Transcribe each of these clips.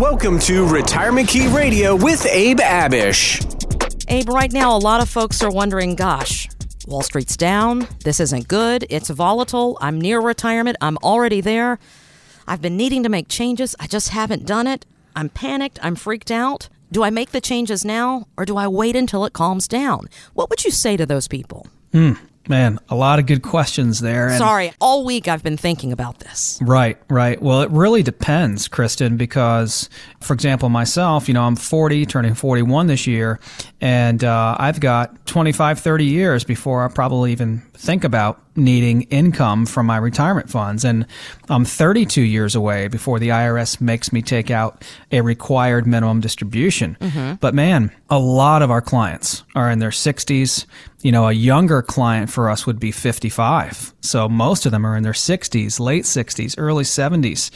Welcome to Retirement Key Radio with Abe Abish. Abe, right now, a lot of folks are wondering gosh, Wall Street's down. This isn't good. It's volatile. I'm near retirement. I'm already there. I've been needing to make changes. I just haven't done it. I'm panicked. I'm freaked out. Do I make the changes now or do I wait until it calms down? What would you say to those people? Hmm. Man, a lot of good questions there. and- Sorry, all week I've been thinking about this. Right, right. Well, it really depends, Kristen, because, for example, myself, you know, I'm 40, turning 41 this year, and uh, I've got 25, 30 years before I probably even think about needing income from my retirement funds. And I'm 32 years away before the IRS makes me take out a required minimum distribution. Mm-hmm. But man, a lot of our clients are in their 60s. You know, a younger client for us would be 55. So most of them are in their 60s, late 60s, early 70s.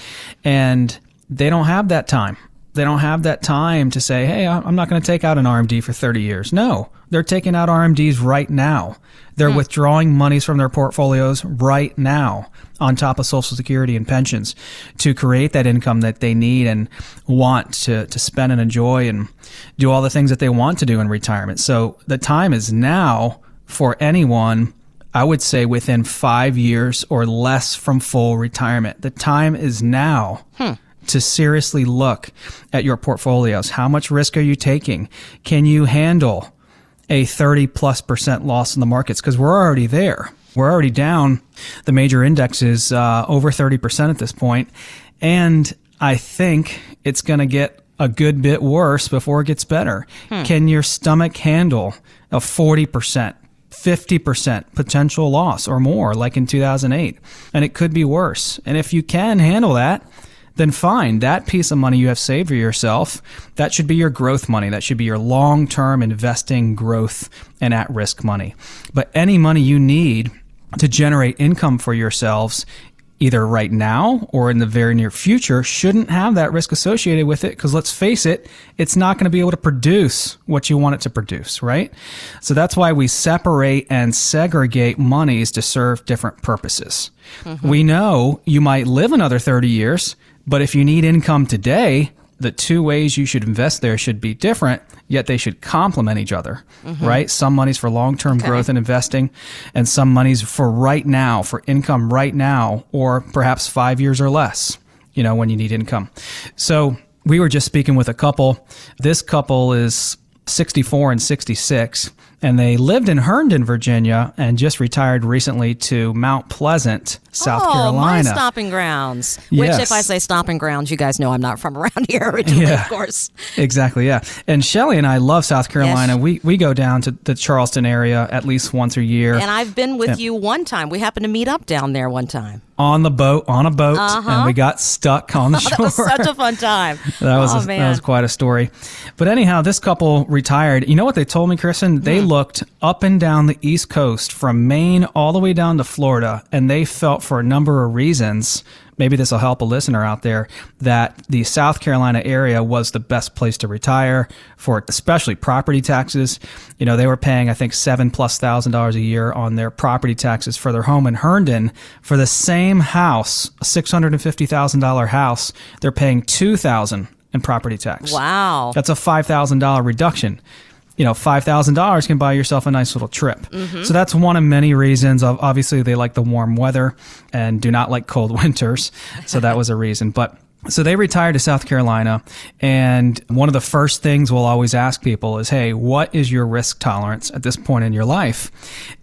And they don't have that time. They don't have that time to say, hey, I'm not going to take out an RMD for 30 years. No, they're taking out RMDs right now. They're hmm. withdrawing monies from their portfolios right now on top of Social Security and pensions to create that income that they need and want to, to spend and enjoy and do all the things that they want to do in retirement. So the time is now for anyone I would say within five years or less from full retirement. The time is now hmm. To seriously look at your portfolios. How much risk are you taking? Can you handle a 30 plus percent loss in the markets? Because we're already there. We're already down. The major indexes uh, over 30% at this point. And I think it's going to get a good bit worse before it gets better. Can your stomach handle a 40%? 50% potential loss or more, like in 2008. And it could be worse. And if you can handle that, then fine. That piece of money you have saved for yourself, that should be your growth money. That should be your long term investing growth and at risk money. But any money you need to generate income for yourselves, either right now or in the very near future, shouldn't have that risk associated with it. Because let's face it, it's not going to be able to produce what you want it to produce, right? So that's why we separate and segregate monies to serve different purposes. Mm-hmm. We know you might live another 30 years, but if you need income today, the two ways you should invest there should be different, yet they should complement each other, mm-hmm. right? Some money's for long term growth and investing, and some money's for right now, for income right now, or perhaps five years or less, you know, when you need income. So we were just speaking with a couple. This couple is 64 and 66, and they lived in Herndon, Virginia, and just retired recently to Mount Pleasant, South oh, Carolina. my stomping grounds. Which, Yes. if I say stomping grounds, you guys know I'm not from around here originally, Yeah. of course. Exactly, yeah. And Shelly and I love South Carolina. Yes. We we go down to the Charleston area at least once a year And I've been with Yeah. you one time. We happened to meet up down there one time. on the boat, on a boat, and we got stuck on the shore. That was such a fun time. That was oh, a, man. that was quite a story. But anyhow, this couple retired. You know what they told me, Kristen? They Hmm. Looked up and down the East Coast from Maine all the way down to Florida, and they felt for a number of reasons. Maybe this will help a listener out there that the South Carolina area was the best place to retire for especially property taxes. You know, they were paying, I think, seven plus thousand dollars a year on their property taxes for their home in Herndon. For the same house, a six hundred and fifty thousand dollar house, they're paying two thousand in property tax. Wow. That's a five thousand dollar reduction. You know, five thousand dollars can buy yourself a nice little trip. Mm-hmm. So that's one of many reasons. Of obviously, they like the warm weather and do not like cold winters. So that was a reason. But so they retired to South Carolina, and one of the first things we'll always ask people is, "Hey, what is your risk tolerance at this point in your life?"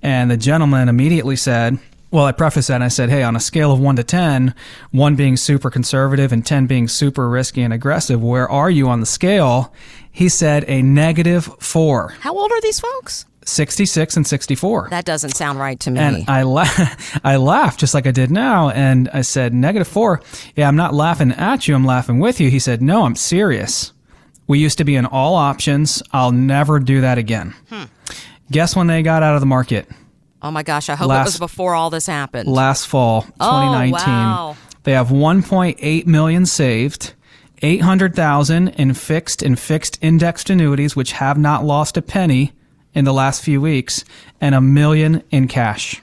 And the gentleman immediately said. Well, I prefaced that and I said, hey, on a scale of one to 10, one being super conservative and 10 being super risky and aggressive, where are you on the scale? He said a negative four, How old are these folks? 66 and 64. That doesn't sound right to me. And I, la- I laughed just like I did now. And I said, negative four. Yeah, I'm not laughing at you. I'm laughing with you. He said, no, I'm serious. We used to be in all options. I'll never do that again. Hmm. Guess when they got out of the market? Oh my gosh, I hope it was before all this happened. last fall, 2019. wow. They have 1.8 million saved, 800,000 in fixed and fixed indexed annuities which have not lost a penny in the last few weeks, and a million in cash.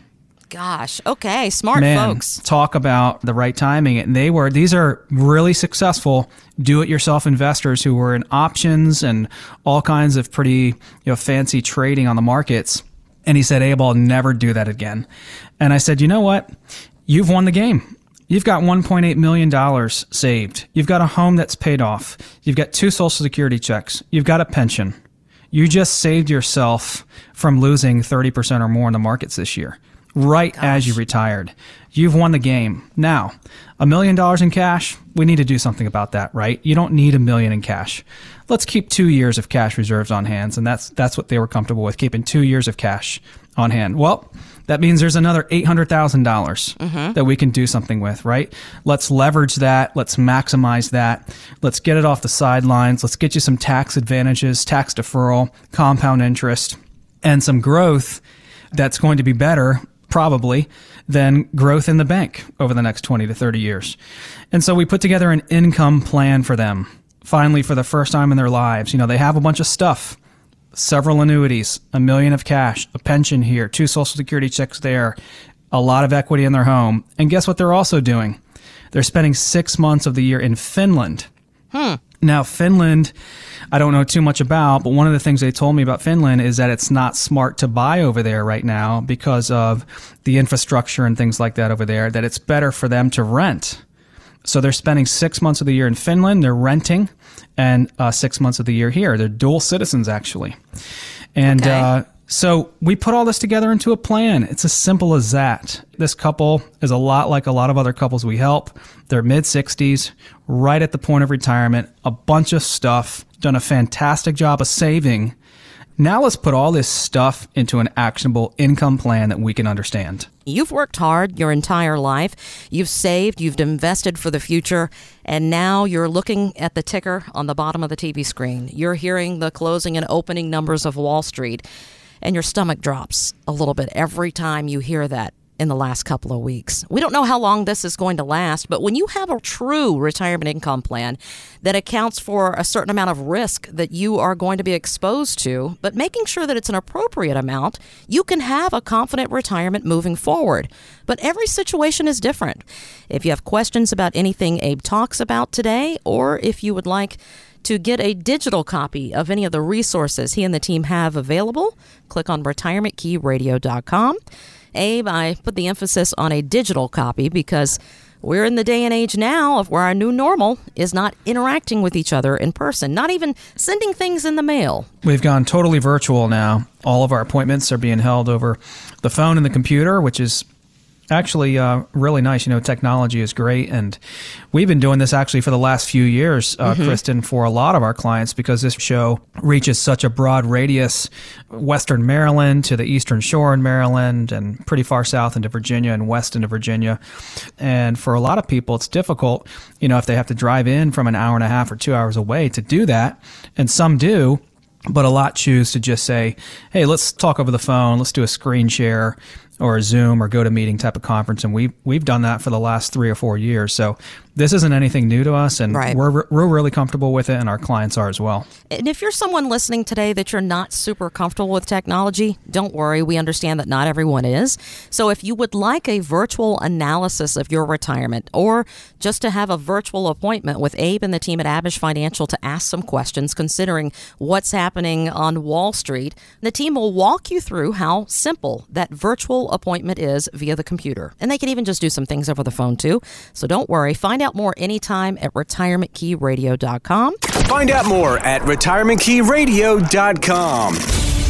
Gosh. Okay. Smart Man, folks. talk about the right timing. And they were, these are really successful do it yourself investors who were in options and all kinds of pretty, you know, fancy trading on the markets. And he said, Abe, I'll never do that again. And I said, you know what? You've won the game. You've got $1.8 million saved. You've got a home that's paid off. You've got two social security checks. You've got a pension. You just saved yourself from losing 30% or more in the markets this year right Gosh. as you retired. You've won the game. Now, a million dollars in cash, we need to do something about that, right? You don't need a million in cash. Let's keep two years of cash reserves on hands, and that's that's what they were comfortable with, keeping two years of cash on hand. Well, that means there's another eight hundred thousand dollars mm-hmm. that we can do something with, right? Let's leverage that. Let's maximize that. Let's get it off the sidelines. Let's get you some tax advantages, tax deferral, compound interest, and some growth that's going to be better probably than growth in the bank over the next 20 to 30 years. And so we put together an income plan for them. Finally, for the first time in their lives, you know, they have a bunch of stuff several annuities, a million of cash, a pension here, two social security checks there, a lot of equity in their home. And guess what they're also doing? They're spending six months of the year in Finland. Hmm. Now, Finland, I don't know too much about, but one of the things they told me about Finland is that it's not smart to buy over there right now because of the infrastructure and things like that over there, that it's better for them to rent. So they're spending six months of the year in Finland, they're renting, and uh, six months of the year here. They're dual citizens, actually. And okay. uh, so we put all this together into a plan. It's as simple as that. This couple is a lot like a lot of other couples we help. They're mid 60s, right at the point of retirement, a bunch of stuff, done a fantastic job of saving. Now let's put all this stuff into an actionable income plan that we can understand. You've worked hard your entire life. You've saved, you've invested for the future, and now you're looking at the ticker on the bottom of the TV screen. You're hearing the closing and opening numbers of Wall Street and your stomach drops a little bit every time you hear that in the last couple of weeks. We don't know how long this is going to last, but when you have a true retirement income plan that accounts for a certain amount of risk that you are going to be exposed to, but making sure that it's an appropriate amount, you can have a confident retirement moving forward. But every situation is different. If you have questions about anything Abe talks about today, or if you would like to get a digital copy of any of the resources he and the team have available, click on retirementkeyradio.com. Abe, I put the emphasis on a digital copy because we're in the day and age now of where our new normal is not interacting with each other in person, not even sending things in the mail. We've gone totally virtual now. All of our appointments are being held over the phone and the computer, which is actually uh, really nice. You know, technology is great, and we've been doing this actually for the last few years, uh, mm-hmm. Kristen, for a lot of our clients because this show reaches such a broad radius, Western Maryland to the Eastern Shore in Maryland, and pretty far south into Virginia and west into Virginia. And for a lot of people, it's difficult, you know, if they have to drive in from an hour and a half or two hours away to do that, and some do but a lot choose to just say, "Hey, let's talk over the phone. Let's do a screen share or a Zoom or GoToMeeting type of conference." And we we've done that for the last three or four years. So this isn't anything new to us, and right. we're we're really comfortable with it, and our clients are as well. And if you're someone listening today that you're not super comfortable with technology, don't worry. We understand that not everyone is. So if you would like a virtual analysis of your retirement, or just to have a virtual appointment with Abe and the team at Abish Financial to ask some questions, considering what's happening on Wall Street, the team will walk you through how simple that virtual appointment is via the computer, and they can even just do some things over the phone too. So don't worry. Find out more anytime at retirementkeyradio.com. Find out more at retirementkeyradio.com.